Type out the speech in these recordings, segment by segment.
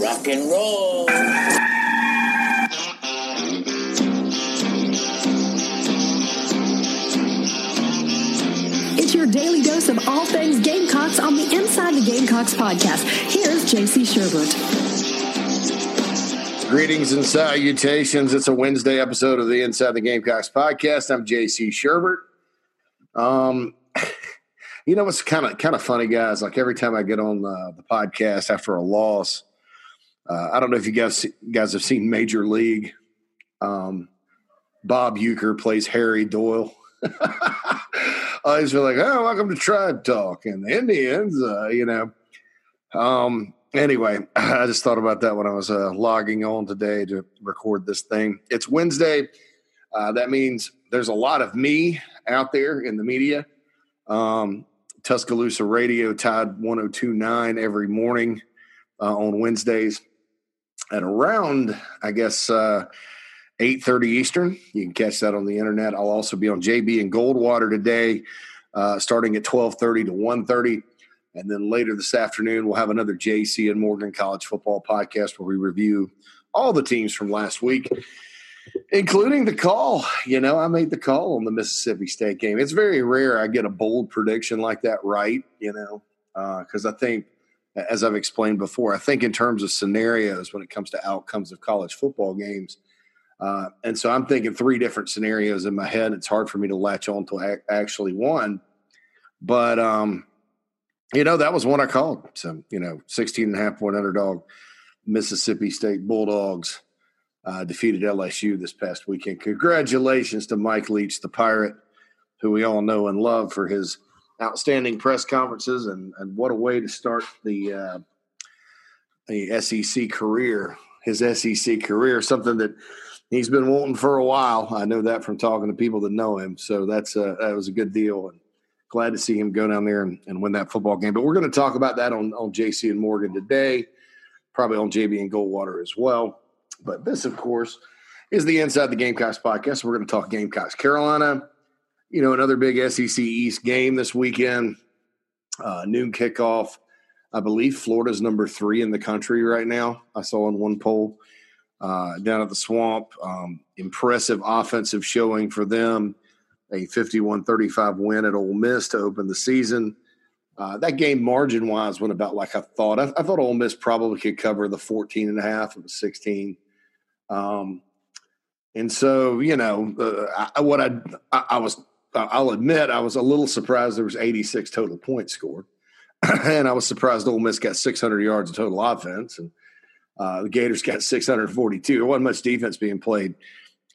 Rock and roll. It's your daily dose of all things Gamecocks on the Inside the Gamecocks podcast. Here's JC Shurburtt. Greetings and salutations. It's a Wednesday episode of the Inside the Gamecocks podcast. I'm JC Shurburtt. Um, you know what's kind of kind of funny, guys? Like every time I get on the, the podcast after a loss, uh, I don't know if you guys guys have seen Major League. Um, Bob Uecker plays Harry Doyle. I just feel like, oh, welcome to Tribe Talk and the Indians, uh, you know. Um, anyway, I just thought about that when I was uh, logging on today to record this thing. It's Wednesday. Uh, that means there's a lot of me out there in the media. Um, Tuscaloosa Radio, Tide 1029 every morning uh, on Wednesdays at around, I guess, uh, 8.30 Eastern. You can catch that on the internet. I'll also be on JB and Goldwater today, uh, starting at 12.30 to 1.30. And then later this afternoon, we'll have another JC and Morgan College football podcast where we review all the teams from last week, including the call. You know, I made the call on the Mississippi State game. It's very rare I get a bold prediction like that right, you know, because uh, I think, as I've explained before, I think in terms of scenarios when it comes to outcomes of college football games. Uh, and so I'm thinking three different scenarios in my head. It's hard for me to latch on to actually one. But, um, you know, that was one I called. So, you know, 16 and a half point underdog Mississippi State Bulldogs uh, defeated LSU this past weekend. Congratulations to Mike Leach, the Pirate, who we all know and love for his outstanding press conferences, and, and what a way to start the uh, the SEC career, his SEC career, something that he's been wanting for a while. I know that from talking to people that know him. So that's a, that was a good deal, and glad to see him go down there and, and win that football game. But we're going to talk about that on on JC and Morgan today, probably on JB and Goldwater as well. But this, of course, is the Inside the Gamecocks podcast. We're going to talk Gamecocks. Carolina, you know, another big SEC East game this weekend, uh, noon kickoff. I believe Florida's number three in the country right now. I saw in one poll uh, down at the swamp. Um, impressive offensive showing for them. A 51 35 win at Ole Miss to open the season. Uh, that game margin wise went about like I thought. I, I, thought Ole Miss probably could cover the 14 and a half. It was 16. Um, and so, you know, uh, I, what I, I, I was, I'll admit, I was a little surprised there was 86 total points scored, and I was surprised Ole Miss got 600 yards of total offense, and uh, the Gators got 642. There wasn't much defense being played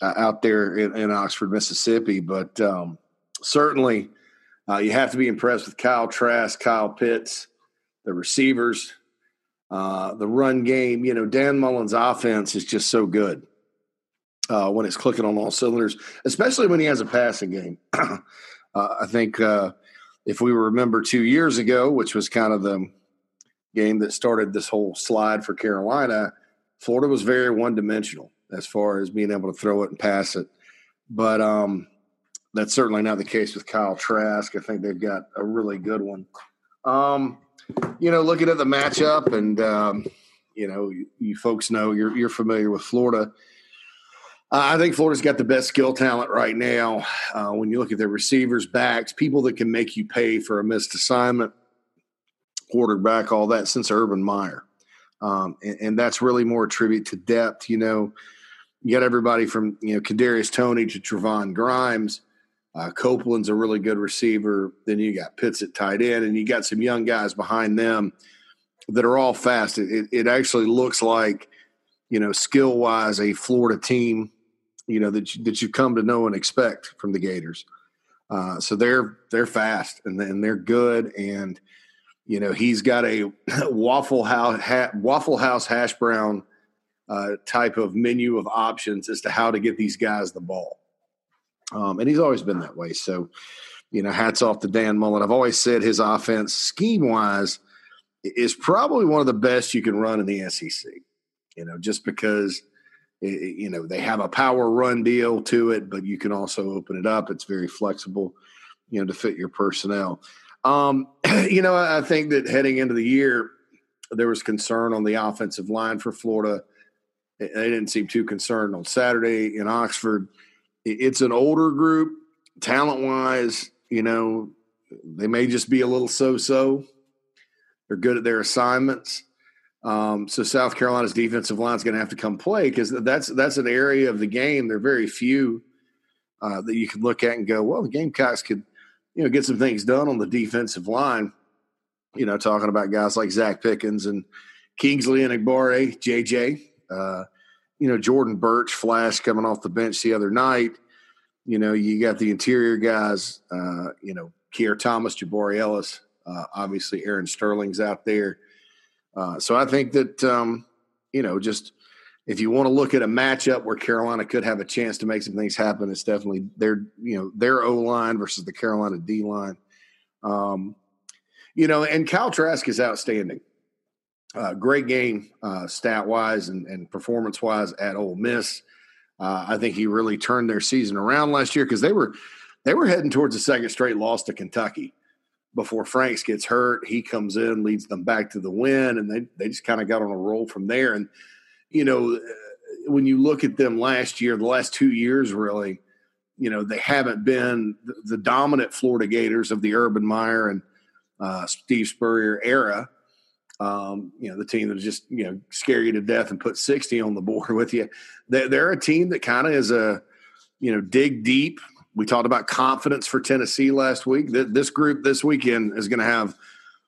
uh, out there in, in, Oxford, Mississippi, but um, certainly uh, you have to be impressed with Kyle Trask, Kyle Pitts, the receivers. Uh, the run game, you know, Dan Mullen's offense is just so good uh, when it's clicking on all cylinders, especially when he has a passing game. uh, I think uh, if we remember two years ago, which was kind of the game that started this whole slide for Carolina, Florida was very one dimensional as far as being able to throw it and pass it. But um, that's certainly not the case with Kyle Trask. I think they've got a really good one. Um, you know, looking at the matchup, and um, you know, you, you, folks know you're you're familiar with Florida. Uh, I think Florida's got the best skill talent right now. Uh, when you look at their receivers, backs, people that can make you pay for a missed assignment, quarterback, all that since Urban Meyer, um, and, and, that's really more a tribute to depth. You know, you got everybody from you know Kadarius Toney to Trevon Grimes. Uh, Copeland's a really good receiver. Then you got Pitts at tight end, and you got some young guys behind them that are all fast. It, it actually looks like, you know, skill wise, a Florida team, you know, that you, that you come to know and expect from the Gators. Uh, so they're they're fast and, and they're good, and you know he's got a waffle house ha, waffle house hash brown uh, type of menu of options as to how to get these guys the ball. Um, and he's always been that way. So, you know, hats off to Dan Mullen. I've always said his offense, scheme wise, is probably one of the best you can run in the SEC. You know, just because it, you know they have a power run deal to it, but you can also open it up. It's very flexible, you know, to fit your personnel. Um, you know, I think that heading into the year, there was concern on the offensive line for Florida. They didn't seem too concerned on Saturday in Oxford. It's an older group, talent wise. You know, they may just be a little so so. They're good at their assignments. Um, so South Carolina's defensive line is going to have to come play because that's that's an area of the game. There are very few uh, that you can look at and go, well, the Gamecocks could, you know, get some things done on the defensive line. You know, talking about guys like Zacch Pickens and Kingsley and Enagbare, JJ. Uh, you know, Jordan Burch, Flash coming off the bench the other night. You know, you got the interior guys, uh, you know, Keir Thomas, Jabari Ellis, uh, obviously Aaron Sterling's out there. Uh, so I think that, um, you know, just if you want to look at a matchup where Carolina could have a chance to make some things happen, it's definitely their, you know, their O line versus the Carolina D line. Um, you know, and Kyle Trask is outstanding. Uh, great game, uh, stat wise and, and performance wise at Ole Miss. Uh, I think he really turned their season around last year because they were they were heading towards a second straight loss to Kentucky before Franks gets hurt. He comes in, leads them back to the win, and they they just kind of got on a roll from there. And you know, when you look at them last year, the last two years, really, you know, they haven't been the, dominant Florida Gators of the Urban Meyer and uh, Steve Spurrier era um, you know, the team that just, you know, scare you to death and put 60 on the board with you. They're a team that kind of is a, you know, dig deep. We talked about confidence for Tennessee last week. That This group this weekend is going to have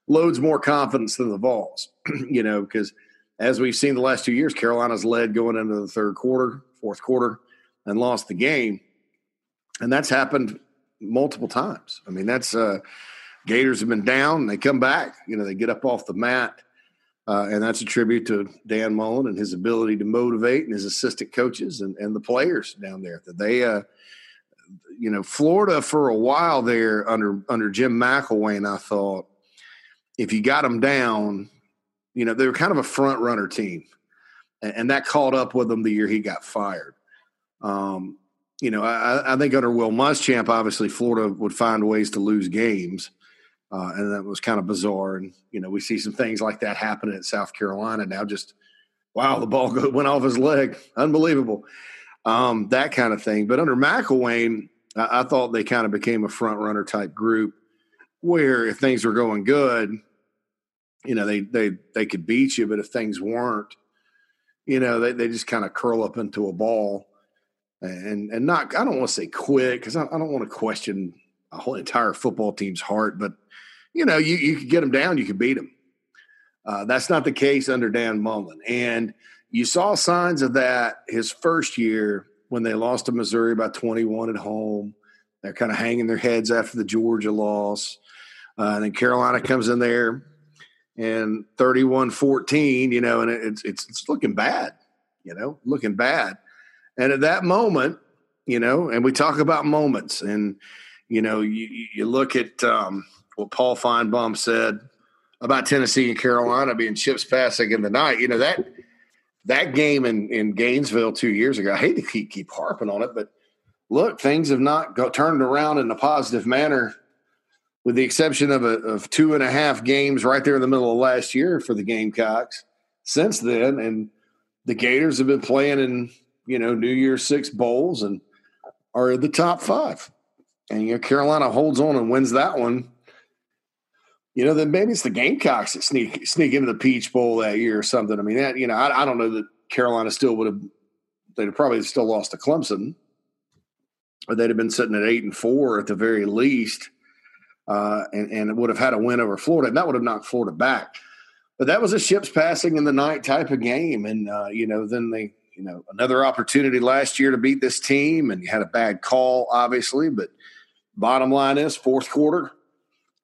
loads more confidence than the Vols, you know, because as we've seen the last two years, Carolina's led going into the third quarter, fourth quarter, and lost the game. And that's happened multiple times. I mean, that's, uh, Gators have been down. They come back. You know, they get up off the mat. Uh, and that's a tribute to Dan Mullen and his ability to motivate and his assistant coaches and, and the players down there. That they, uh, you know, Florida for a while there under under Jim McElwain, I thought if you got them down, you know, they were kind of a front runner team, and, and that caught up with them the year he got fired. Um, you know, I, I think under Will Muschamp, obviously Florida would find ways to lose games. Uh, and that was kind of bizarre. And, you know, we see some things like that happening at South Carolina now. Just, wow, the ball went off his leg. Unbelievable. Um, that kind of thing. But under McElwain, I, I thought they kind of became a front runner type group where if things were going good, you know, they, they, they could beat you. But if things weren't, you know, they, they just kind of curl up into a ball and, and not, I don't want to say quit because I, I don't want to question a whole entire football team's heart, but you know, you, you could get them down, you could beat them. Uh, that's not the case under Dan Mullen. And you saw signs of that his first year when they lost to Missouri by 21 at home. They're kind of hanging their heads after the Georgia loss. Uh, and then Carolina comes in there and 31 14, you know, and it's, it's, it's looking bad, you know, looking bad. And at that moment, you know, and we talk about moments and, you know, you, you look at, um, what Paul Finebaum said about Tennessee and Carolina being chips passing in the night. You know that that game in, in Gainesville two years ago. I hate to keep keep harping on it, but look, things have not turned around in a positive manner, with the exception of a, of two and a half games right there in the middle of last year for the Gamecocks. Since then, and the Gators have been playing in you know New Year's Six bowls and are the top five. And you know Carolina holds on and wins that one you know, then maybe it's the Gamecocks that sneak sneak into the Peach Bowl that year or something. I mean, that you know, I, I don't know that Carolina still would have. They'd probably still lost to Clemson, or they'd have been sitting at eight and four at the very least, uh, and and would have had a win over Florida, and that would have knocked Florida back. But that was a ships passing in the night type of game, and uh, you know, then they, you know, another opportunity last year to beat this team, and you had a bad call, obviously, but bottom line is fourth quarter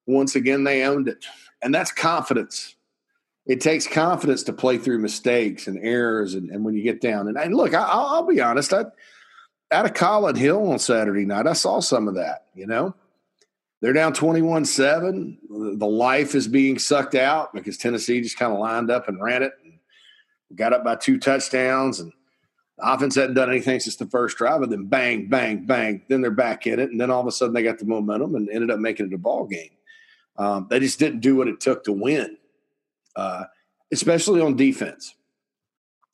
once again they owned it. And that's confidence. It takes confidence to play through mistakes and errors and, and when you get down. And, and look, I, will be honest, I out of Collin Hill on Saturday night, I saw some of that, you know. They're down 21 7. The life is being sucked out because Tennessee just kind of lined up and ran it and got up by two touchdowns. And the offense hadn't done anything since the first drive, and then bang, bang, bang. Then they're back in it. And then all of a sudden they got the momentum and ended up making it a ball game. Um, they just didn't do what it took to win. Uh, especially on defense.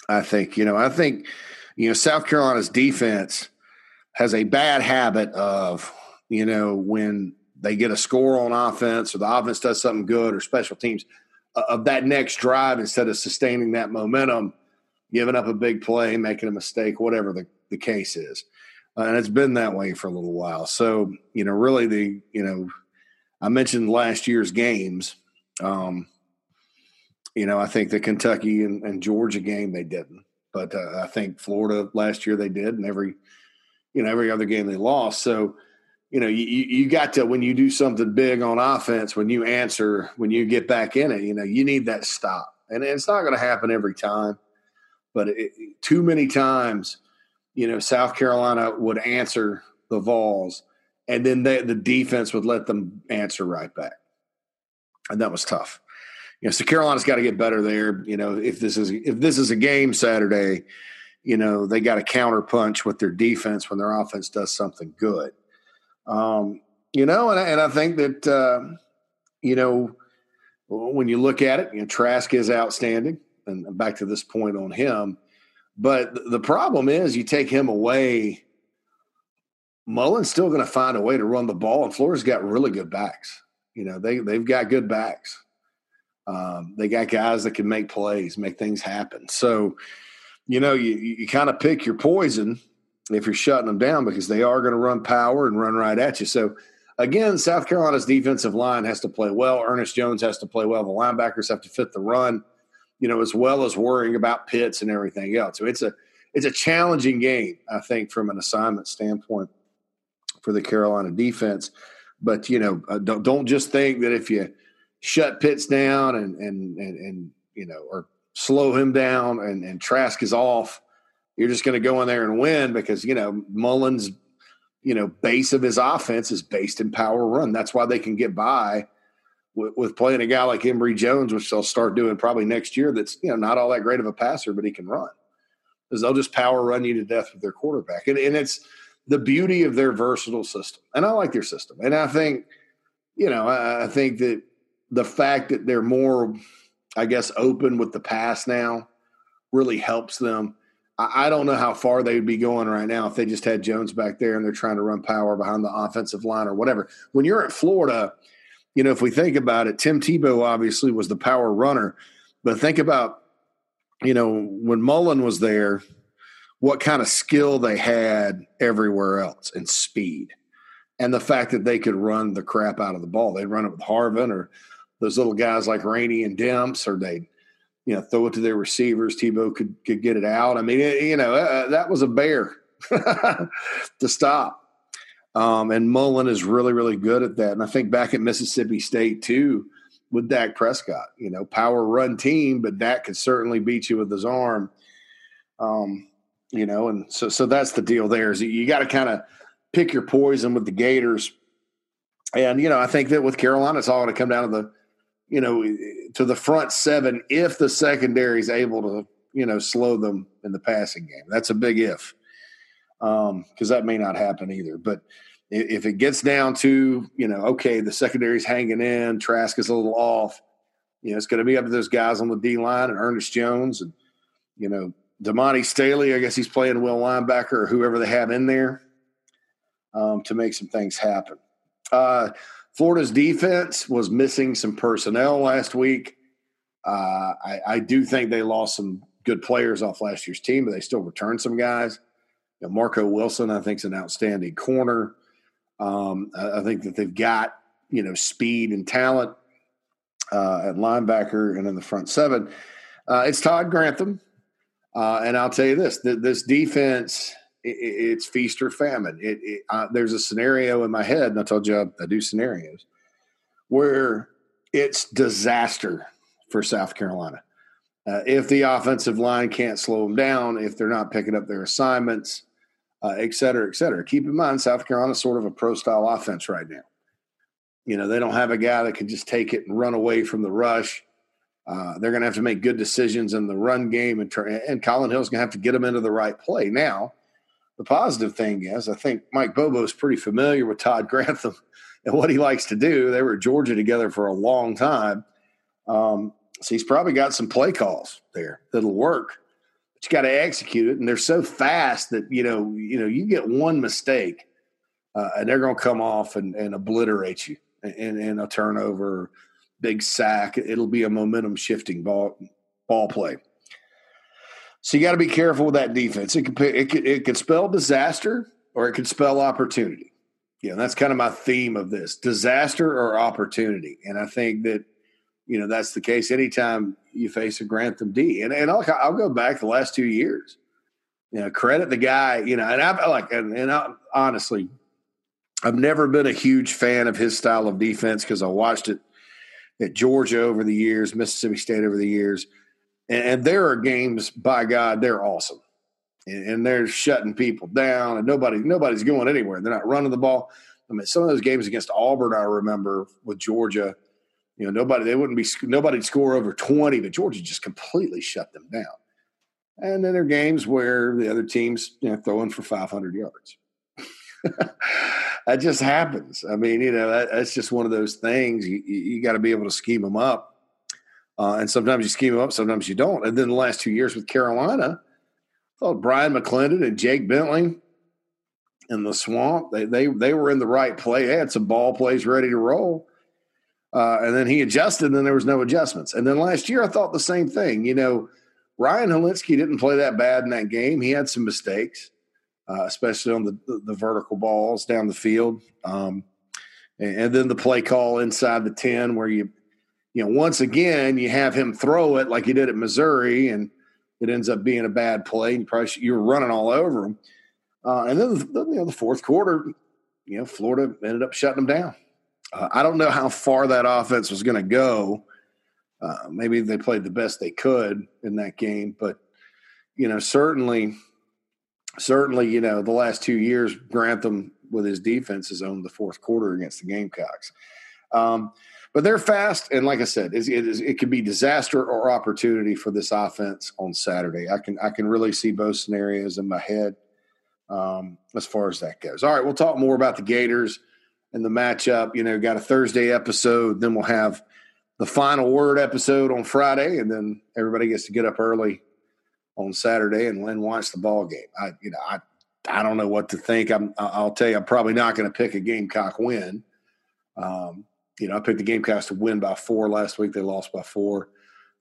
I think you know. I think you know South Carolina's defense has a bad habit of you know when they get a score on offense or the offense does something good or special teams uh, of that next drive instead of sustaining that momentum, giving up a big play, making a mistake, whatever the, the case is. Uh, and it's been that way for a little while. So, you know, really the, you know, I mentioned last year's games. Um, you know, I think the Kentucky and, and Georgia game they didn't, but uh, I think Florida last year they did, and every, you know, every other game they lost. So, you know, you, you got to when you do something big on offense, when you answer, when you get back in it, you know, you need that stop, and it's not going to happen every time, but it, too many times, you know, South Carolina would answer the Vols, and then they, the defense would let them answer right back, and that was tough. You know, so Carolina's got to get better there. You know, if this is if this is a game Saturday, you know, they got to counter punch with their defense when their offense does something good um, you know, and, and I think that, uh, you know, when you look at it, you know, Trask is outstanding. And back to this point on him. But the problem is you take him away, Mullen's still going to find a way to run the ball, and Florida's got really good backs. You know, they, they've got good backs. Um, they got guys that can make plays, make things happen. So, you know, you, you kind of pick your poison if you're shutting them down because they are going to run power and run right at you. So again, South Carolina's defensive line has to play well. Ernest Jones has to play well. The linebackers have to fit the run, you know, as well as worrying about Pitts and everything else. So it's a it's a challenging game, I think, from an assignment standpoint for the Carolina defense. But you know, uh, don't don't just think that if you shut Pitts down and and and, and you know, or slow him down and, and Trask is off you're just going to go in there and win because you know Mullen's you know base of his offense is based in power run. That's why they can get by with, with playing a guy like Emory Jones, which they'll start doing probably next year. That's you know not all that great of a passer, but he can run because they'll just power run you to death with their quarterback, and, and it's the beauty of their versatile system. And I like their system, and I think you know I, I think that the fact that they're more, I guess, open with the pass now really helps them I don't know how far they would be going right now if they just had Jones back there and they're trying to run power behind the offensive line or whatever. When you're at Florida, you know, if we think about it, Tim Tebow obviously was the power runner, but think about, you know, when Mullen was there, what kind of skill they had everywhere else and speed. And the fact that they could run the crap out of the ball. They'd run it with Harvin or those little guys like Rainey and Demps, or they'd you know, throw it to their receivers. Tebow could could get it out. I mean, it, you know, uh, that was a bear to stop. Um, and Mullen is really, really good at that. And I think back at Mississippi State too, with Dak Prescott, you know, power run team, but Dak could certainly beat you with his arm. Um, you know, and so so that's the deal. There is you got to kind of pick your poison with the Gators. And you know, I think that with Carolina, it's all going to come down to the you know, to the front seven if the secondary is able to, you know, slow them in the passing game. That's a big if, because um, that may not happen either. But if it gets down to, you know, okay, the secondary's hanging in, Trask is a little off, you know, it's going to be up to those guys on the D line and Ernest Jones and, you know, Damani Staley. I guess he's playing will linebacker or whoever they have in there um, to make some things happen. Uh, Florida's defense was missing some personnel last week. Uh, I, I, do think they lost some good players off last year's team, but they still returned some guys. You know, Marco Wilson, I think, is an outstanding corner. Um, I, I, think that they've got you know speed and talent uh, at linebacker and in the front seven. Uh, it's Todd Grantham, uh, and I'll tell you this: th- this defense it, it's feast or famine. It, it uh, there's a scenario in my head, and I told you I, I do scenarios where it's disaster for South Carolina. Uh, if the offensive line can't slow them down, if they're not picking up their assignments, uh, et cetera, et cetera. Keep in mind, South Carolina's sort of a pro style offense right now. You know, they don't have a guy that can just take it and run away from the rush. Uh, they're going to have to make good decisions in the run game, and, and Collin Hill's going to have to get them into the right play. Now, the positive thing is, I think Mike Bobo is pretty familiar with Todd Grantham and what he likes to do. They were at Georgia together for a long time. Um, So he's probably got some play calls there that'll work. But you got to execute it, and they're so fast that you know you know you get one mistake, uh, and they're going to come off and, and obliterate you in, in a turnover, big sack. It'll be a momentum shifting ball ball play. So you got to be careful with that defense. It could it could, it could spell disaster or it could spell opportunity. Yeah, that's kind of my theme of this: disaster or opportunity. And I think that you know that's the case anytime you face a Grantham D. And and I'll, I'll go back the last two years. You know, credit the guy. You know, and I like and, and I, honestly, I've never been a huge fan of his style of defense because I watched it at Georgia over the years, Mississippi State over the years, and, and there are games. By God, they're awesome, and, and, they're shutting people down, and nobody nobody's going anywhere. They're not running the ball. I mean, some of those games against Auburn, I remember with Georgia. You know, nobody they wouldn't be nobody'd score over twenty, but Georgia just completely shut them down. And then there are games where the other teams you know throwing for five hundred yards. that just happens. I mean, you know, that, that's just one of those things. You, you got to be able to scheme them up. Uh, and sometimes you scheme them up, sometimes you don't. And then the last two years with Carolina, I thought Bryan McClendon and Jake Bentley in the swamp, they, they, they were in the right play. They had some ball plays ready to roll. Uh, and then he adjusted, and then there was no adjustments. And then last year, I thought the same thing. You know, Ryan Hilinski didn't play that bad in that game. He had some mistakes uh, especially on the, the, vertical balls down the field. Um, and, and, then the play call inside the 10 where you, you know, once again, you have him throw it like he did at Missouri and it ends up being a bad play. And you probably you were running all over him. Uh, and then, the, you know, the fourth quarter, you know, Florida ended up shutting them down. Uh, I don't know how far that offense was going to go. Uh, maybe they played the best they could in that game, but you know, certainly certainly, you know, the last two years, Grantham with his defense has owned the fourth quarter against the Gamecocks. Um, but they're fast, and like I said, it, could be disaster or opportunity for this offense on Saturday. I can I can really see both scenarios in my head um, as far as that goes. All right, we'll talk more about the Gators and the matchup. You know, got a Thursday episode, then we'll have the final word episode on Friday, and then everybody gets to get up early on Saturday and, and watch the ball game. I, you know, I, I don't know what to think. I'm, I'll tell you, I'm probably not going to pick a Gamecock win. Um, you know, I picked the Gamecocks to win by four last week. They lost by four.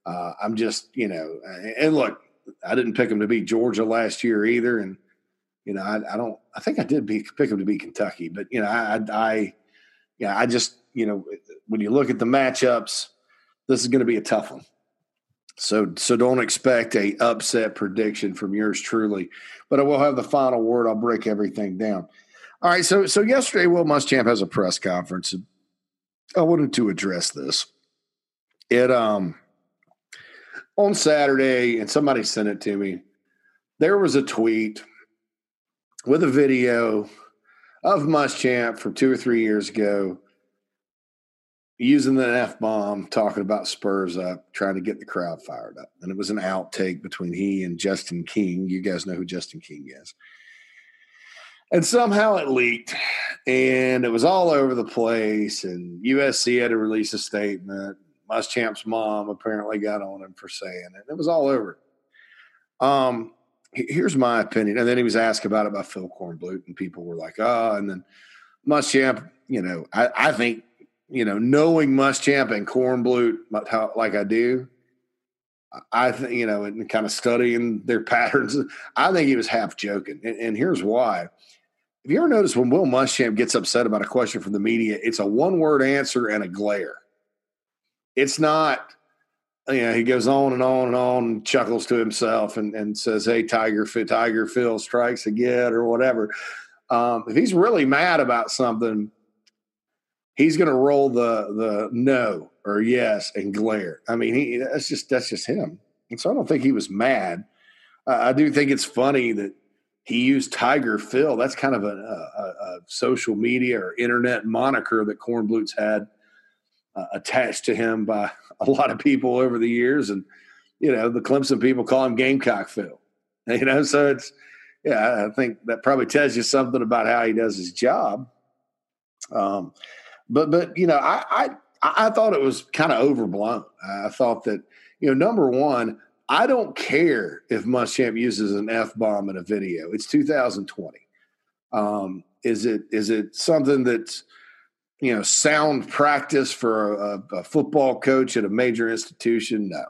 Uh, I'm just, you know, and look, I didn't pick them to beat Georgia last year either. And, you know, I, I don't, I think I did beat, pick them to beat Kentucky, but, you know, I, I, yeah, I just, you know, when you look at the matchups, this is going to be a tough one. So so don't expect a upset prediction from yours truly, but I will have the final word. I'll break everything down. All right. So so yesterday, Will Muschamp has a press conference. I wanted to address this. It um on Saturday, and somebody sent it to me. There was a tweet with a video of Muschamp from two or three years ago using the F bomb, talking about Spurs up, trying to get the crowd fired up. And it was an outtake between he and Justin King. You guys know who Justin King is. And somehow it leaked and it was all over the place. And USC had to release a statement. Muschamp's mom apparently got on him for saying it. It was all over. Um, here's my opinion. And then he was asked about it by Phil Kornblut, and people were like, oh, and then Muschamp, you know, I, I think you know, knowing Muschamp and Kornblut like I do, I think you know, and kind of studying their patterns, I think he was half joking, and, and here's why. Have you ever noticed when Will Muschamp gets upset about a question from the media, it's a one-word answer and a glare. It's not, you know, he goes on and on and on, and chuckles to himself, and, and says, "Hey, Tiger, Tiger Phil strikes again," or whatever. Um, if he's really mad about something, he's going to roll the the no or yes and glare. I mean, he that's just that's just him. And so I don't think he was mad. Uh, I do think it's funny that he used Tiger Phil. That's kind of a, a, a social media or internet moniker that Kornblut's had uh, attached to him by a lot of people over the years, and you know the Clemson people call him Gamecock Phil. You know, so it's yeah, I think that probably tells you something about how he does his job. Um, but but you know, I I, I thought it was kind of overblown. I thought that you know, number one, I don't care if Muschamp uses an f bomb in a video. It's 2020. Um, is it is it something that's you know sound practice for a, a football coach at a major institution? No.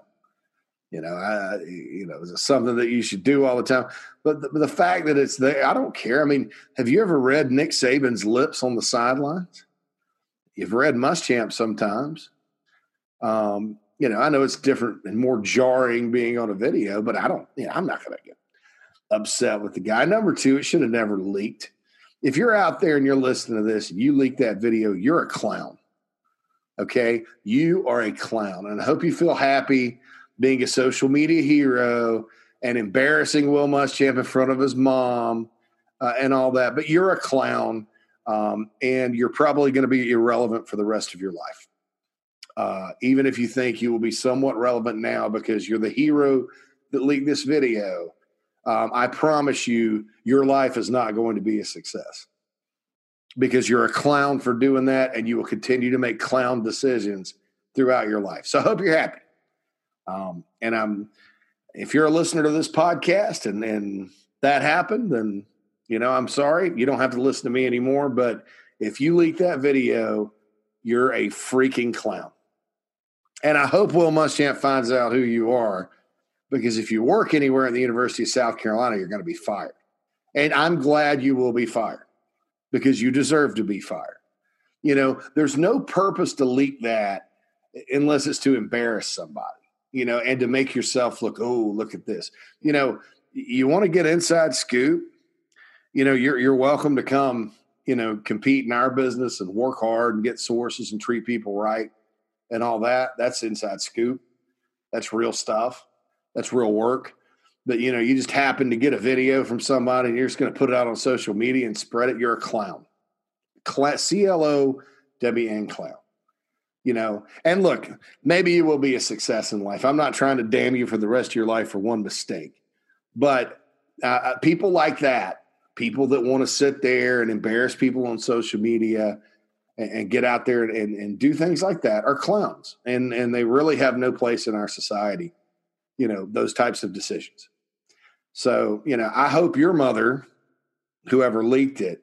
You know, I, you know, is it something that you should do all the time? But the, the fact that it's there, I don't care. I mean, have you ever read Nick Saban's lips on the sidelines? You've read Muschamp sometimes. Um, you know, I know it's different and more jarring being on a video, but I don't, you know, I'm not going to get upset with the guy. Number two, it should have never leaked. If you're out there and you're listening to this and you leak that video, you're a clown. Okay. You are a clown. And I hope you feel happy being a social media hero and embarrassing Will Muschamp in front of his mom uh, and all that. But you're a clown, um, and you're probably going to be irrelevant for the rest of your life. Uh, even if you think you will be somewhat relevant now because you're the hero that leaked this video, um, I promise you, your life is not going to be a success because you're a clown for doing that, and you will continue to make clown decisions throughout your life. So I hope you're happy. Um, and I'm, if you're a listener to this podcast and, and that happened, then, you know, I'm sorry. You don't have to listen to me anymore. But if you leak that video, you're a freaking clown. And I hope Will Muschamp finds out who you are because if you work anywhere in the University of South Carolina, you're going to be fired. And I'm glad you will be fired because you deserve to be fired. You know, there's no purpose to leak that unless it's to embarrass somebody you know, and to make yourself look, oh, look at this. You know, you want to get inside scoop, you know, you're you're welcome to come, you know, compete in our business and work hard and get sources and treat people right and all that. That's inside scoop. That's real stuff. That's real work. But you know, you just happen to get a video from somebody and you're just going to put it out on social media and spread it. You're a clown. C L O W N clown you know and look maybe you will be a success in life i'm not trying to damn you for the rest of your life for one mistake but uh, uh people like that people that want to sit there and embarrass people on social media and, and get out there and, and, do things like that are clowns and and they really have no place in our society you know those types of decisions so you know i hope your mother whoever leaked it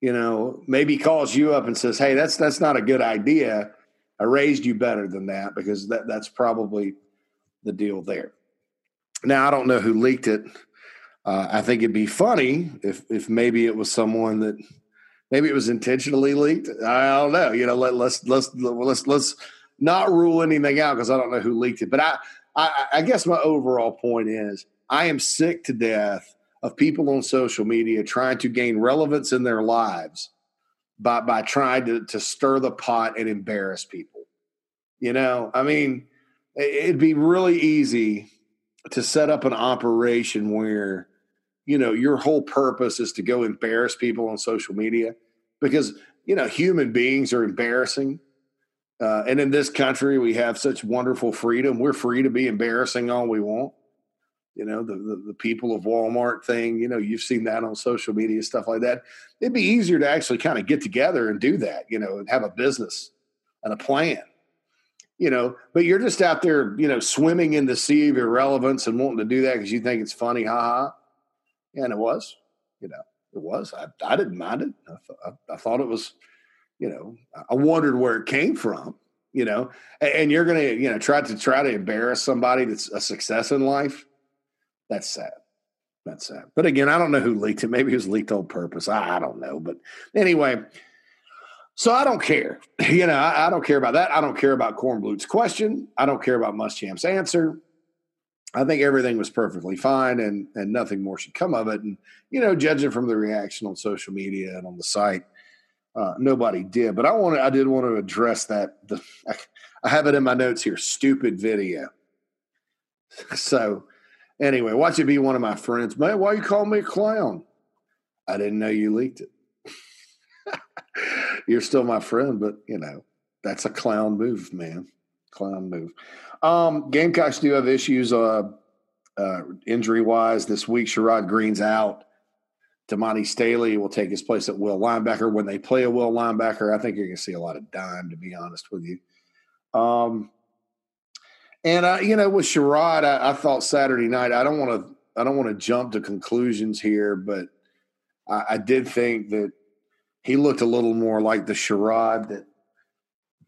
you know maybe calls you up and says hey that's that's not a good idea I raised you better than that because that, that's probably the deal there. Now, I don't know who leaked it. Uh, I think it'd be funny if if maybe it was someone that maybe it was intentionally leaked. I don't know. You know, let, let's let's let's let's not rule anything out because I don't know who leaked it. But I, I I guess my overall point is I am sick to death of people on social media trying to gain relevance in their lives by by trying to to stir the pot and embarrass people. You know, I mean, it'd be really easy to set up an operation where you know your whole purpose is to go embarrass people on social media because you know human beings are embarrassing. Uh, and in this country we have such wonderful freedom. We're free to be embarrassing all we want. You know the, the, the people of walmart thing you know you've seen that on social media stuff like that. It'd be easier to actually kind of get together and do that you know and have a business and a plan you know. But you're just out there you know swimming in the sea of irrelevance and wanting to do that because you think it's funny haha and it was you know it was i, I didn't mind it I, th- I, I thought it was you know i wondered where it came from you know and, and you're gonna you know try to try to embarrass somebody that's a success in life that's sad. That's sad. But again, I don't know who leaked it. Maybe it was leaked on purpose. I, I don't know. But anyway, so I don't care. You know, I, I, don't care about that. I don't care about Kornblut's question. I don't care about Muschamp's answer. I think everything was perfectly fine and and nothing more should come of it. And, you know, judging from the reaction on social media and on the site, uh, nobody did. But I want I did want to address that. The, I, I have it in my notes here. Stupid video. So Anyway, watch it be one of my friends. Man, why you call me a clown? I didn't know you leaked it. You're still my friend, but you know, that's a clown move, man. Clown move. Um, Gamecocks do have issues uh, uh, injury wise this week. Sherrod Greene's out. Damani Staley will take his place at will linebacker. When they play a will linebacker, I think you're going to see a lot of dime, to be honest with you. Um, And uh, you know, with Sherrod, I, I, thought Saturday night. I don't want to. I don't want to jump to conclusions here, but I, I, did think that he looked a little more like the Sherrod that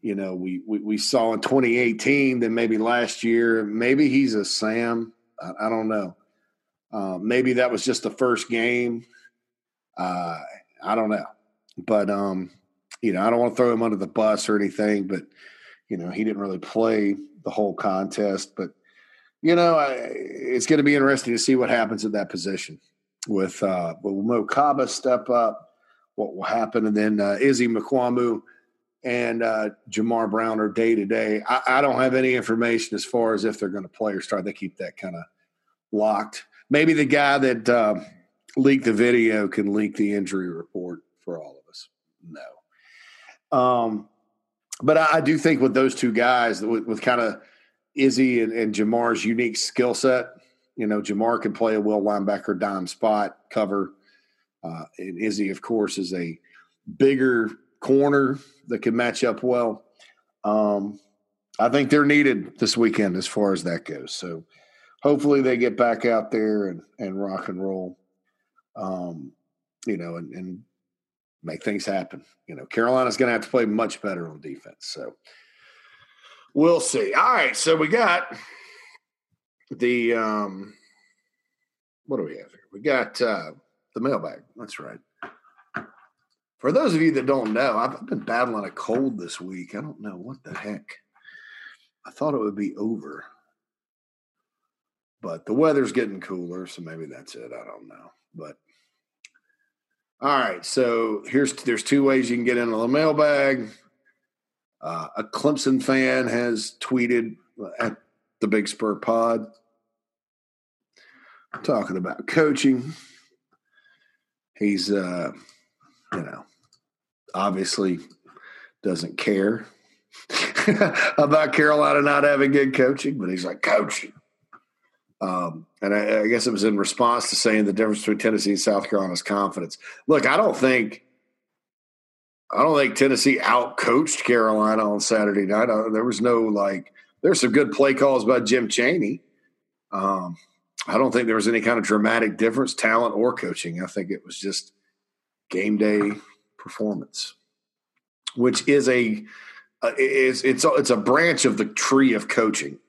you know we, we, we saw in 2018 than maybe last year. Maybe he's a Sam. I, I don't know. Uh, maybe that was just the first game. Uh, I don't know, but um, you know, I don't want to throw him under the bus or anything, but you know, he didn't really play the whole contest. But you know, I, it's going to be interesting to see what happens at that position with uh, will Mo Kaba step up, what will happen, and then uh, Izzy Mukuamu and uh, Jamar Brown are day to day. I don't have any information as far as if they're going to play or start. They keep that kind of locked. Maybe the guy that uh, leaked the video can leak the injury report for all of us. No. Um, but I, I, do think with those two guys, with, with kind of Izzy and, and Jamar's unique skill set, you know, Jamar can play a will linebacker dime spot cover. Uh, and Izzy, of course, is a bigger corner that can match up well. Um, I think they're needed this weekend as far as that goes. So hopefully they get back out there and, and rock and roll, um, you know, and, and make things happen. You know, Carolina's going to have to play much better on defense. So we'll see. All right. So we got the, um, what do we have here? We got uh, the mailbag. That's right. For those of you that don't know, I've been battling a cold this week. I don't know what the heck. I thought it would be over. But the weather's getting cooler, so maybe that's it. I don't know. But all right, so here's there's two ways you can get into the mailbag. Uh, a Clemson fan has tweeted at the Big Spur Pod talking about coaching. He's, uh, you know, obviously doesn't care about Carolina not having good coaching, but he's like, coaching. Um, and I, I, guess it was in response to saying the difference between Tennessee and South Carolina's confidence. Look, I don't think I don't think Tennessee outcoached Carolina on Saturday night. I, there was no like there's some good play calls by Jim Chaney. Um, I don't think there was any kind of dramatic difference, talent or coaching. I think it was just game day performance, which is a uh, is it's it's a branch of the tree of coaching.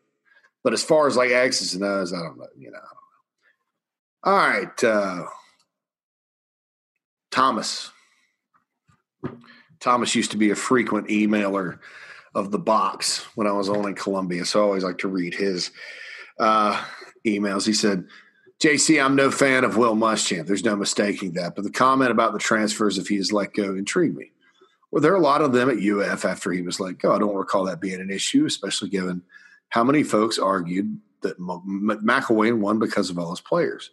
But as far as like X's and O's, I don't know. You know, All right, uh, Thomas. Thomas used to be a frequent emailer of the box when I was on in Columbia, so I always like to read his uh, emails. He said, "JC, I'm no fan of Will Muschamp. There's no mistaking that. But the comment about the transfers, if he is let go, intrigued me. Well, there are a lot of them at UF after he was let go. I don't recall that being an issue, especially given." how many folks argued that McElwain won because of all his players?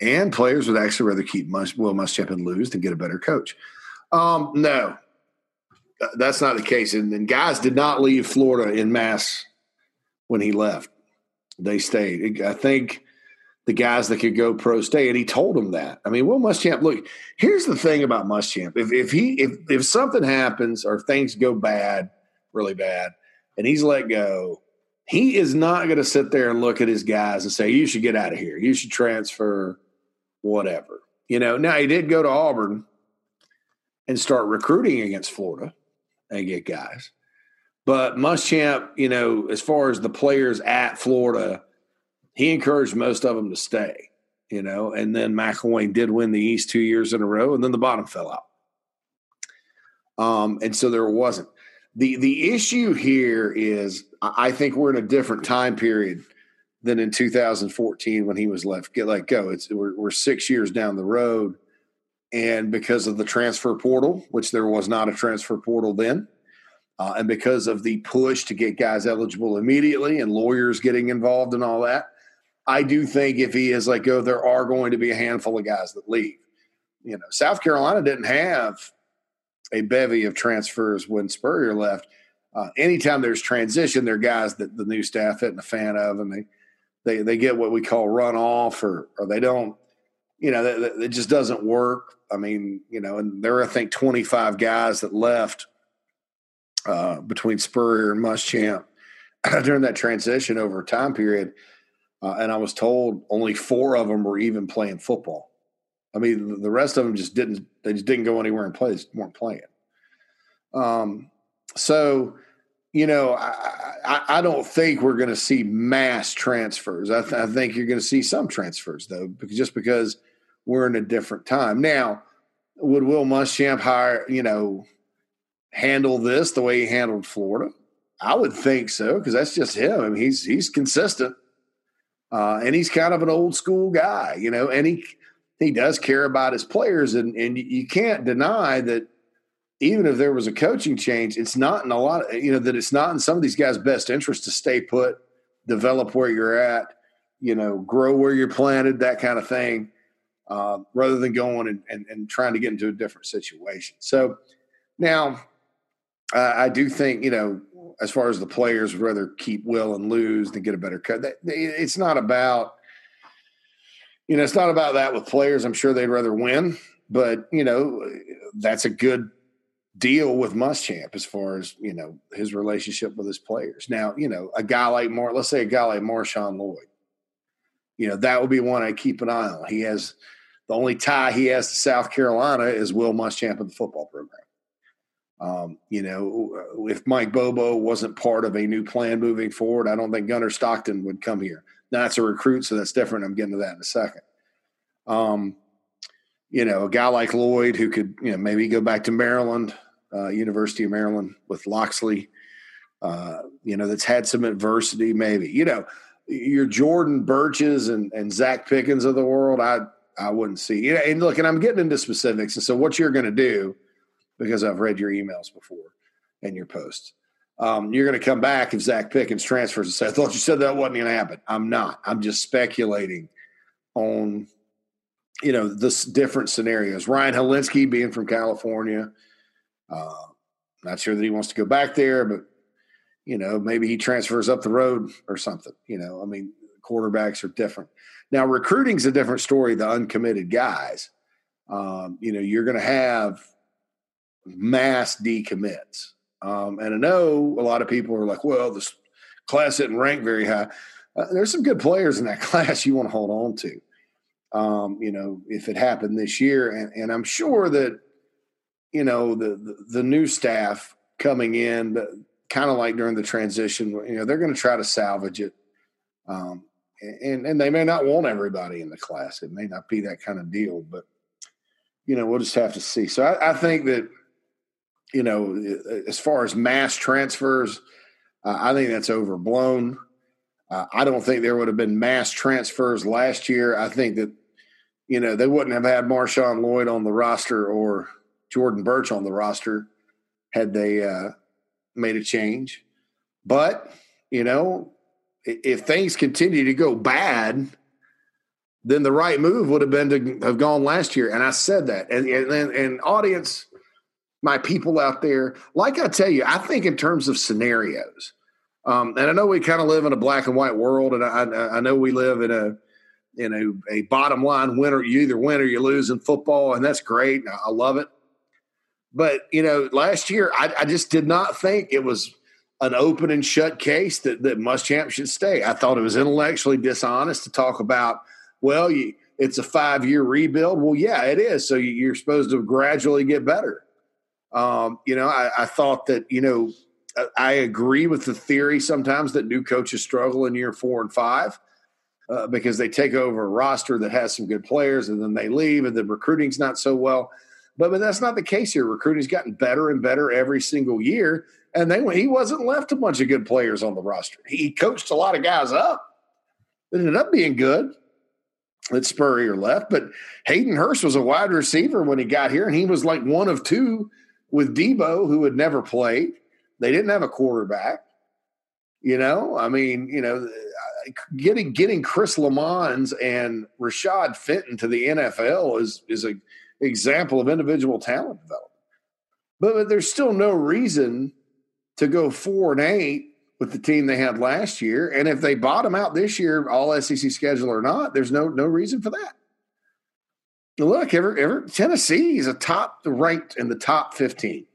And players would actually rather keep Mus- Will Muschamp and lose than get a better coach. Um, no, that's not the case. And, and guys did not leave Florida in mass when he left. They stayed. I think the guys that could go pro stay, and he told them that. I mean, Will Muschamp. Look, here's the thing about Muschamp: if if he if if something happens or things go bad, really bad, and he's let go, he is not going to sit there and look at his guys and say, you should get out of here. You should transfer, whatever. You know, now he did go to Auburn and start recruiting against Florida and get guys. But Muschamp, you know, as far as the players at Florida, he encouraged most of them to stay, you know, and then McElwain did win the East two years in a row, and then the bottom fell out. Um, and so there wasn't. The the issue here is I think we're in a different time period than in 2014 when he was left get let go. It's we're, we're six years down the road, and because of the transfer portal, which there was not a transfer portal then, uh, and because of the push to get guys eligible immediately and lawyers getting involved and all that, I do think if he is let go, there are going to be a handful of guys that leave. You know, South Carolina didn't have a bevy of transfers when Spurrier left. Uh, anytime there's transition, there are guys that the new staff isn't a fan of, and they they they get what we call run off, or or they don't. You know, it just doesn't work. I mean, you know, and there are I think 25 guys that left uh, between Spurrier and Muschamp, during that transition over a time period, uh, and I was told only four of them were even playing football. I mean, the rest of them just didn't. They just didn't go anywhere and play. They just weren't playing. Um, so, you know, I, I, I don't think we're going to see mass transfers. I, th- I think you're going to see some transfers though, because just because we're in a different time now. Would Will Muschamp hire? You know, handle this the way he handled Florida? I would think so because that's just him. I mean, he's he's consistent, uh, and he's kind of an old school guy, you know. And he he does care about his players, and and you can't deny that even if there was a coaching change, it's not in a lot of you know that it's not in some of these guys' best interest to stay put, develop where you're at, you know, grow where you're planted, that kind of thing, uh, rather than going and, and, and trying to get into a different situation. So now, uh, I do think you know, as far as the players would rather keep Will and lose than get a better cut. It's not about you know, it's not about that with players. I'm sure they'd rather win, but you know, that's a good deal with Muschamp as far as you know his relationship with his players. Now, you know, a guy like Mar, let's say a guy like Marshawn Lloyd, you know, that would be one I keep an eye on. He has the only tie he has to South Carolina is Will Muschamp in the football program. Um, you know, if Mike Bobo wasn't part of a new plan moving forward, I don't think Gunnar Stockton would come here. Now it's a recruit, so that's different. I'm getting to that in a second. Um, you know, a guy like Lloyd who could, you know, maybe go back to Maryland, uh, University of Maryland with Locksley, uh, you know, that's had some adversity, maybe. You know, your Jordan Burches and, and Zacch Pickens of the world, I I wouldn't see. You know, and look, and I'm getting into specifics. And so what you're going to do, because I've read your emails before and your posts, um, you're going to come back if Zacch Pickens transfers and say, I thought you said that wasn't going to happen. I'm not. I'm just speculating on – you know, this different scenarios. Ryan Hilinski being from California, uh, not sure that he wants to go back there, but you know, maybe he transfers up the road or something. You know, I mean, quarterbacks are different. Now, recruiting's a different story. The uncommitted guys, um, you know, you're going to have mass decommits, um, and I know a lot of people are like, "Well, this class didn't rank very high." Uh, there's some good players in that class you want to hold on to um, you know, if it happened this year. And, and I'm sure that, you know, the, the, the new staff coming in, kind of like during the transition, you know, they're going to try to salvage it. Um, and, and they may not want everybody in the class. It may not be that kind of deal, but, you know, we'll just have to see. So I, I think that, you know, as far as mass transfers, uh, I think that's overblown. Uh, I don't think there would have been mass transfers last year. I think that you know, they wouldn't have had Marshawn Lloyd on the roster or Jordan Burch on the roster had they uh, made a change. But, you know, if things continue to go bad, then the right move would have been to have gone last year. And I said that. And, and, and audience, my people out there, like I tell you, I think in terms of scenarios. Um, and I know we kind of live in a black and white world, and I, I know we live in a you know a bottom line winner. You either win or you lose in football, and that's great. I love it. But you know, last year I, I just did not think it was an open and shut case that that Muschamp should stay. I thought it was intellectually dishonest to talk about. Well, you, it's a five year rebuild. Well, yeah, it is. So you're supposed to gradually get better. Um, you know, I, I thought that you know I agree with the theory sometimes that new coaches struggle in year four and five uh, because they take over a roster that has some good players and then they leave and the recruiting's not so well. But, but that's not the case here. Recruiting's gotten better and better every single year. And then he wasn't left a bunch of good players on the roster. He coached a lot of guys up. It ended up being good that Spurrier left. But Hayden Hurst was a wide receiver when he got here, and he was like one of two with Deebo, who had never played. They didn't have a quarterback. You know, I mean, you know, getting getting Chris Lammons and Rashad Fenton to the NFL is is a example of individual talent development. But, but there's still no reason to go four and eight with the team they had last year. And if they bottom out this year, all SEC schedule or not, there's no no reason for that. Look, ever ever Tennessee is a top ranked in the top 15.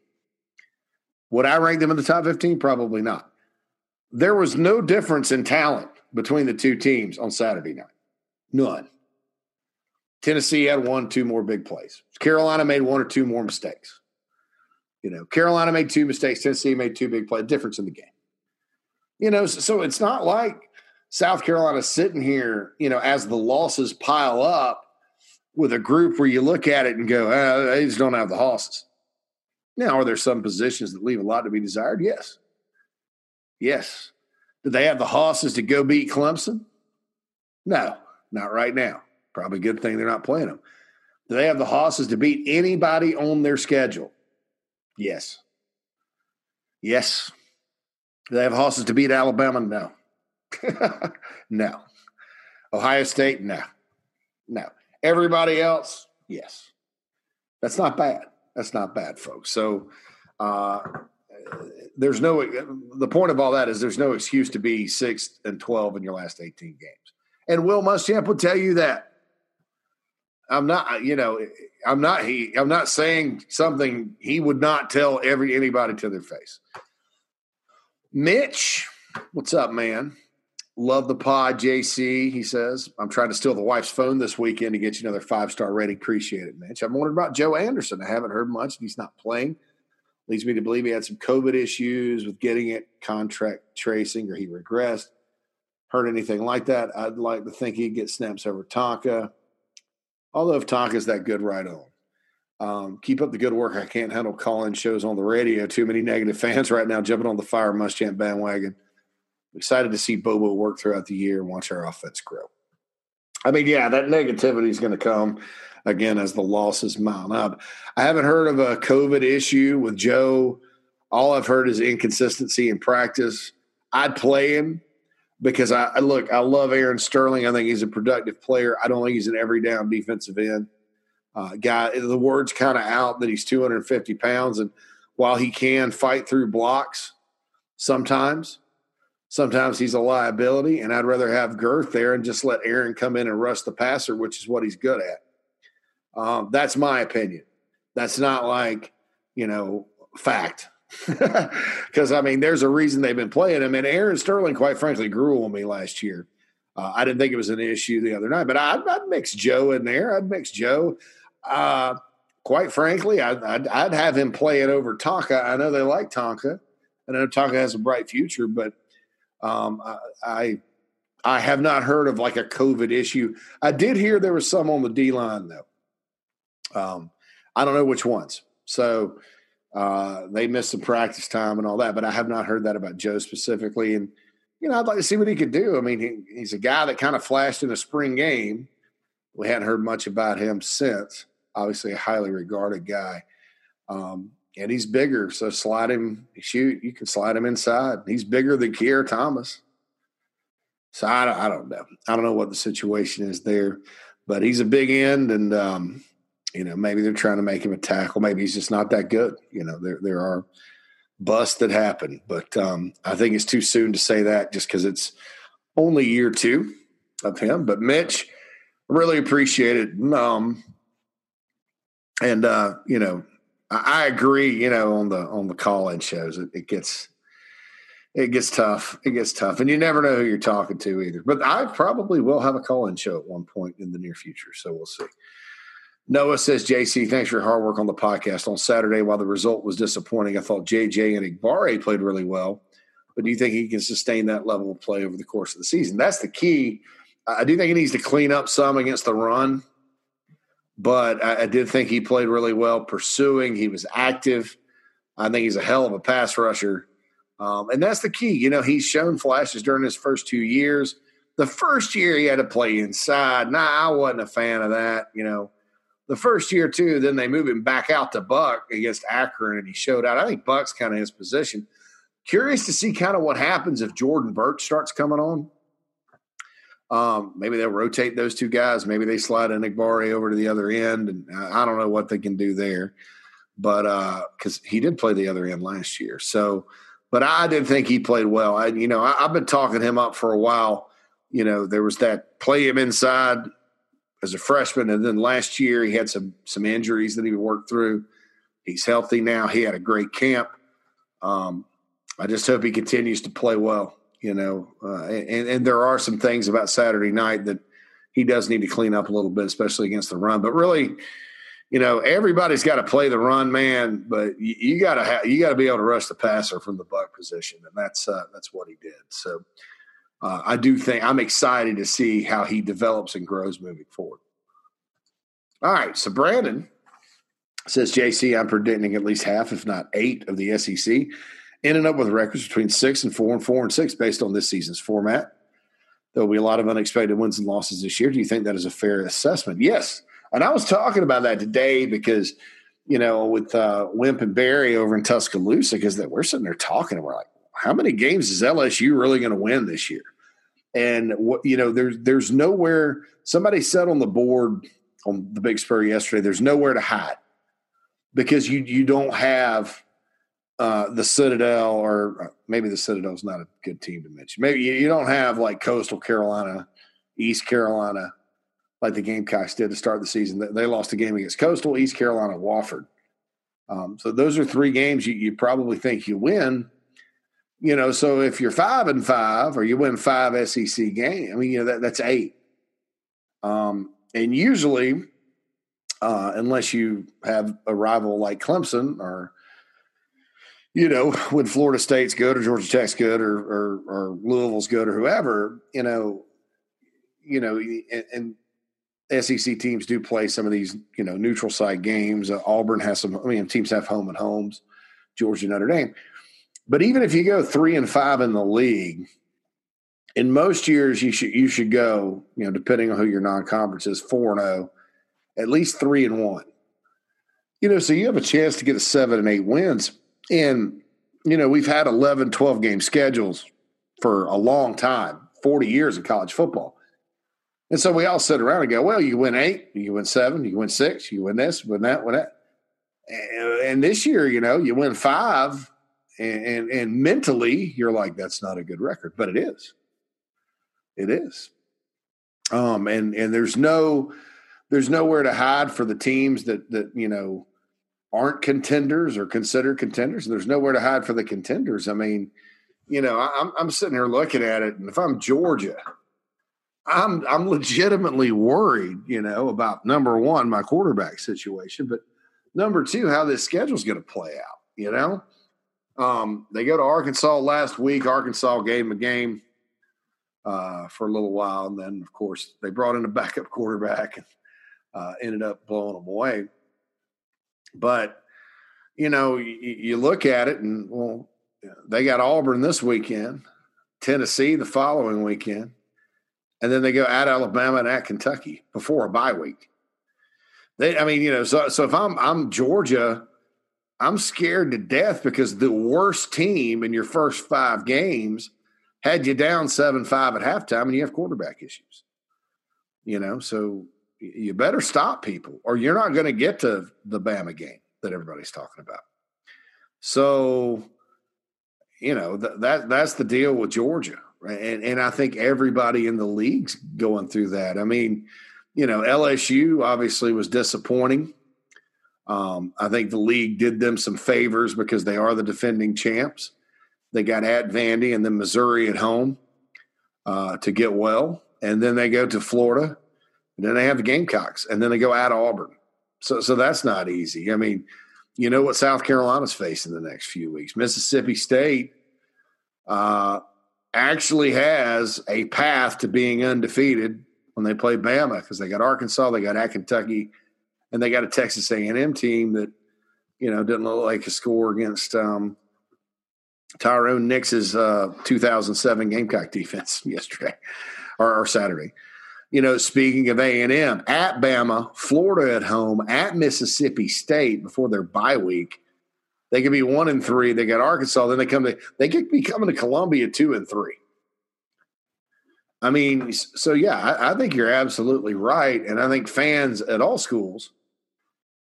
Would I rank them in the top 15? Probably not. There was no difference in talent between the two teams on Saturday night. None. Tennessee had one, two more big plays. Carolina made one or two more mistakes. You know, Carolina made two mistakes. Tennessee made two big plays. Difference in the game. You know, so it's not like South Carolina sitting here, you know, as the losses pile up with a group where you look at it and go, oh, they just don't have the horses. Now, are there some positions that leave a lot to be desired? Yes. Yes. Do they have the horses to go beat Clemson? No, not right now. Probably a good thing they're not playing them. Do they have the horses to beat anybody on their schedule? Yes. Yes. Do they have horses to beat Alabama? No. no. Ohio State? No. No. Everybody else? Yes. That's not bad. That's not bad, folks. So, uh, there's no the point of all that is there's no excuse to be six and twelve in your last eighteen games. And Will Muschamp will tell you that. I'm not, you know, I'm not he I'm not saying something he would not tell every anybody to their face. Mitch, what's up, man? Love the pod, JC. He says, I'm trying to steal the wife's phone this weekend to get you another five star rating. Appreciate it, Mitch. I'm wondering about Joe Anderson. I haven't heard much. He's not playing. Leads me to believe he had some COVID issues with getting it, contract tracing, or he regressed. Heard anything like that? I'd like to think he'd get snaps over Tonka. Although if Tonka's that good, right on. Um, keep up the good work. I can't handle calling shows on the radio. Too many negative fans right now jumping on the fire Muschamp bandwagon. Excited to see Bobo work throughout the year and watch our offense grow. I mean, yeah, that negativity is going to come again as the losses mount up. I haven't heard of a COVID issue with Joe. All I've heard is inconsistency in practice. I'd play him because I, I look, I love Aaron Sterling. I think he's a productive player. I don't think he's an every down defensive end uh, guy. The word's kind of out that he's 250 pounds, and while he can fight through blocks sometimes, sometimes he's a liability. And I'd rather have girth there and just let Aaron come in and rush the passer, which is what he's good at. Um, that's my opinion. That's not like you know fact. Because I mean, there's a reason they've been playing him. And Aaron Sterling, quite frankly, grew on me last year. Uh, I didn't think it was an issue the other night, but I'd, I'd mix Joe in there. I'd mix Joe. Uh, quite frankly, I'd, I'd, I'd, have him play it over Tonka. I know they like Tonka. I know Tonka has a bright future, but um, I, I, have not heard of like a COVID issue. I did hear there was some on the D line though. Um, I don't know which ones. So uh, they missed some practice time and all that, but I have not heard that about Joe specifically. And you know, I'd like to see what he could do. I mean, he, he's a guy that kind of flashed in a spring game. We hadn't heard much about him since. Obviously, a highly regarded guy. Um, and he's bigger, so slide him, shoot, you can slide him inside. He's bigger than Keir Thomas. So I, I don't know. I don't know what the situation is there, but he's a big end, and um, you know, maybe they're trying to make him a tackle. Maybe he's just not that good. You know, there there are busts that happen, but um, I think it's too soon to say that just because it's only year two of him. But Mitch, really appreciate it. Um, and uh, you know, I, agree. You know, on the on the call in shows, it, it gets it gets tough. It gets tough, and you never know who you're talking to either. But I probably will have a call in show at one point in the near future, so we'll see. Noah says, JC, thanks for your hard work on the podcast. On Saturday, while the result was disappointing, I thought JJ and Enagbare played really well. But do you think he can sustain that level of play over the course of the season? That's the key. I do think he needs to clean up some against the run, but I, I did think he played really well pursuing. He was active. I think he's a hell of a pass rusher. Um, and that's the key. You know, he's shown flashes during his first two years. The first year he had to play inside. Nah, I wasn't a fan of that. You know, the first year too. Then they move him back out to Buck against Akron, and he showed out. I think Buck's kind of his position. Curious to see kind of what happens if Jordan Burch starts coming on. Um, maybe they'll rotate those two guys. Maybe they slide Enagbare over to the other end, and I don't know what they can do there. But because uh, he did play the other end last year, so but I didn't think he played well. I, you know, I, have been talking him up for a while. You know, there was that play him inside as a freshman, and then last year he had some some injuries that he worked through. He's healthy now. He had a great camp. Um, I just hope he continues to play well. You know, uh, and, and there are some things about Saturday night that he does need to clean up a little bit, especially against the run. But really, you know, everybody's got to play the run, man. But you, you got to have you got to be able to rush the passer from the buck position, and that's uh, that's what he did. So uh, I do think I'm excited to see how he develops and grows moving forward. All right, so Brandon says JC, I'm predicting at least half, if not eight, of the SEC ending up with records between six and four and four and six based on this season's format. There will be a lot of unexpected wins and losses this year. Do you think that is a fair assessment? Yes. And I was talking about that today because, you know, with uh, Wimp and Barry over in Tuscaloosa, because we're sitting there talking and we're like, how many games is LSU really going to win this year? And what you know, there's there's nowhere. Somebody said on the board on the Big Spur yesterday, there's nowhere to hide because you you don't have uh, the Citadel, or uh, maybe the Citadel is not a good team to mention. Maybe you, you, don't have like Coastal Carolina, East Carolina, like the Gamecocks did to start the season. They lost a game against Coastal, East Carolina, Wofford. Um, so those are three games you, you probably think you win. You know, so if you're five and five, or you win five SEC games, I mean, you know that that's eight. Um, and usually, uh, unless you have a rival like Clemson or you know, when Florida State's good or Georgia Tech's good or, or, or Louisville's good or whoever, you know, you know, and, and, SEC teams do play some of these, you know, neutral site games. Uh, Auburn has some. I mean, teams have home and homes. Georgia, Notre Dame. But even if you go three and five in the league, in most years you should you should go, you know, depending on who your non-conference is, four and zero, oh, at least three and one. You know, so you have a chance to get a seven and eight wins and, you know, we've had 11, 12 game schedules for a long time 40 years in college football. And so we all sit around and go, well, you win eight, you win seven, you win six, you win this, win that, win that. And this year, you know, you win five, and, and, and mentally you're like, that's not a good record, but it is. It is. Um, and and there's no there's nowhere to hide for the teams that that you know aren't contenders or considered contenders. and There's nowhere to hide for the contenders. I mean, you know, I'm I'm sitting here looking at it, and if I'm Georgia, I'm I'm legitimately worried, you know, about number one, my quarterback situation, but number two, how this schedule's going to play out. You know, um, they go to Arkansas last week. Arkansas gave them a game uh, for a little while, and then of course they brought in a backup quarterback and uh, ended up blowing them away. But you know, you, you look at it, and well, they got Auburn this weekend, Tennessee the following weekend, and then they go at Alabama and at Kentucky before a bye week. They, I mean, you know, so so if I'm I'm Georgia, I'm scared to death because the worst team in your first five games had you down seven five at halftime, and you have quarterback issues. You know, so you better stop people or you're not going to get to the Bama game that everybody's talking about. So, you know, th- that that's the deal with Georgia. Right? And, and I think everybody in the league's going through that. I mean, you know, LSU obviously was disappointing. Um, I think the league did them some favors because they are the defending champs. They got at Vandy and then Missouri at home uh, to get well. And then they go to Florida and then they have the Gamecocks, and then they go at Auburn. So, so that's not easy. I mean, you know what South Carolina's facing the next few weeks. Mississippi State uh, actually has a path to being undefeated when they play Bama because they got Arkansas, they got at Kentucky, and they got a Texas A&M team that you know didn't look like a score against um, Tyrone Nix's uh, 2007 Gamecock defense yesterday or, or Saturday you know, speaking of A and M, at Bama, Florida at home, at Mississippi State before their bye week, they could be one and three. They got Arkansas, then they come to they could be coming to Columbia two and three. I mean, so yeah, I, I think you're absolutely right, and I think fans at all schools,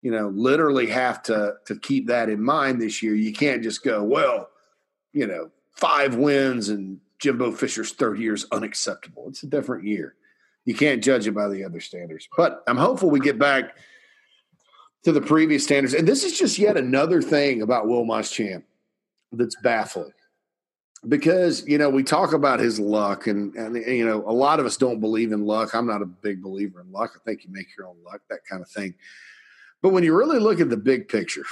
you know, literally have to to keep that in mind this year. You can't just go, well, you know, five wins and Jimbo Fisher's third year is unacceptable. It's a different year you can't judge it by the other standards. But I'm hopeful we get back to the previous standards. And this is just yet another thing about Will Muschamp that's baffling. because you know we talk about his luck and and you know a lot of us don't believe in luck i'm not a big believer in luck i think you make your own luck that kind of thing but when you really look at the big picture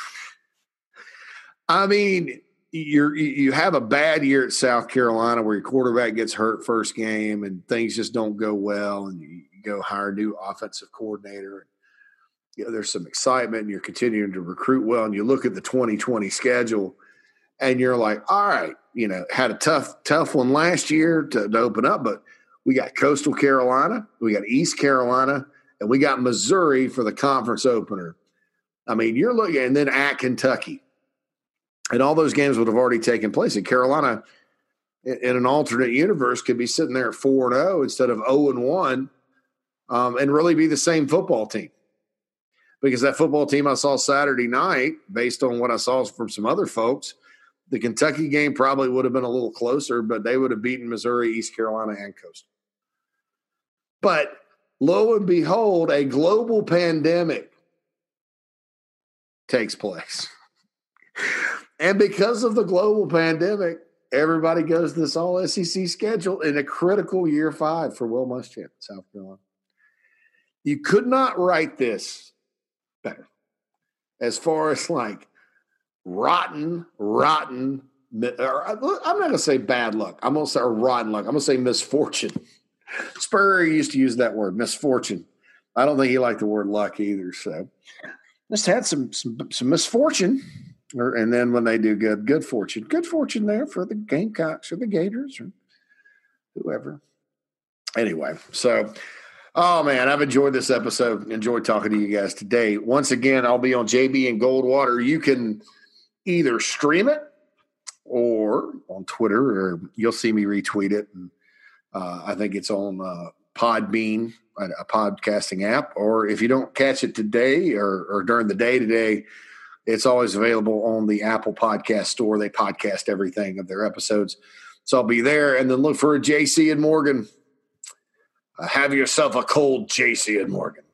i mean you're you have a bad year at south carolina where your quarterback gets hurt first game and things just don't go well and you go hire a new offensive coordinator you know, there's some excitement and you're continuing to recruit well and you look at the 2020 schedule and you're like, all right, you know, had a tough, tough one last year to, to open up, but we got Coastal Carolina, we got East Carolina, and we got Missouri for the conference opener. I mean, you're looking, and then at Kentucky. And all those games would have already taken place. And Carolina, in an alternate universe, could be sitting there at 4 0 instead of 0 and 1 um, and really be the same football team. Because that football team I saw Saturday night, based on what I saw from some other folks, the Kentucky game probably would have been a little closer, but they would have beaten Missouri, East Carolina, and Coastal. But lo and behold, a global pandemic takes place. And because of the global pandemic, everybody goes to this all SEC schedule in a critical year five for Will Muschamp, South Carolina. You could not write this better as far as like rotten, rotten. Or uh, I'm not going to say bad luck. I'm going to say rotten luck. I'm going to say misfortune. Spurrier used to use that word, misfortune. I don't think he liked the word luck either. So just had some some, some misfortune, or, and then when they do good, good fortune, good fortune there for the Gamecocks or the Gators or whoever. Anyway, so oh man, I've enjoyed this episode. Enjoyed talking to you guys today. Once again, I'll be on JB and Goldwater. You can either stream it or on Twitter, or you'll see me retweet it. And uh, I think it's on uh, Podbean, a podcasting app. Or if you don't catch it today or, or during the day today, it's always available on the Apple Podcast Store. They podcast everything of their episodes. So I'll be there. And then look for a JC and Morgan. Uh, have yourself a cold JC and Morgan.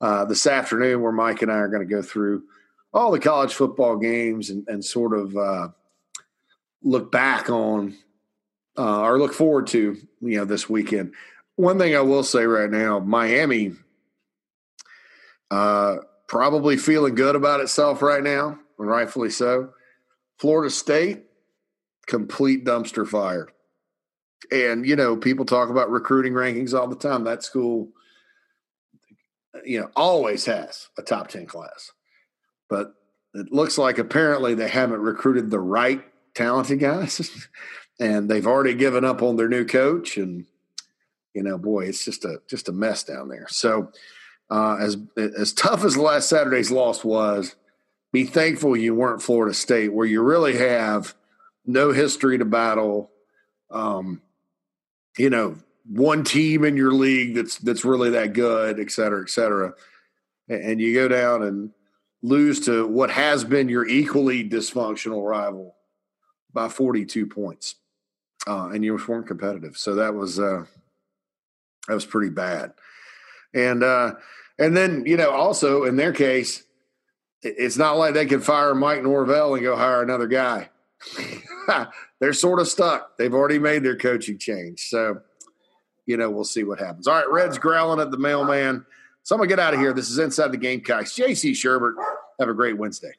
Uh, this afternoon, where Mike and I are going to go through all the college football games and, and sort of uh, look back on uh, or look forward to you know this weekend. One thing I will say right now, Miami uh, probably feeling good about itself right now, and rightfully so. Florida State, complete dumpster fire. And you know, people talk about recruiting rankings all the time. That school, you know, always has a top ten class but it looks like apparently they haven't recruited the right talented guys and they've already given up on their new coach and you know boy it's just a just a mess down there so uh, as as tough as last saturday's loss was be thankful you weren't florida state where you really have no history to battle um, you know one team in your league that's that's really that good et cetera et cetera and you go down and lose to what has been your equally dysfunctional rival by 42 points. Uh, and you weren't competitive. So that was uh, that was pretty bad. And uh, and then you know also in their case, it's not like they can fire Mike Norvell and go hire another guy. They're sort of stuck. They've already made their coaching change. So you know we'll see what happens. All right, Red's growling at the mailman. So I'm gonna get out of here. This is Inside the Gamecocks. JC Shurburtt, Have a great Wednesday.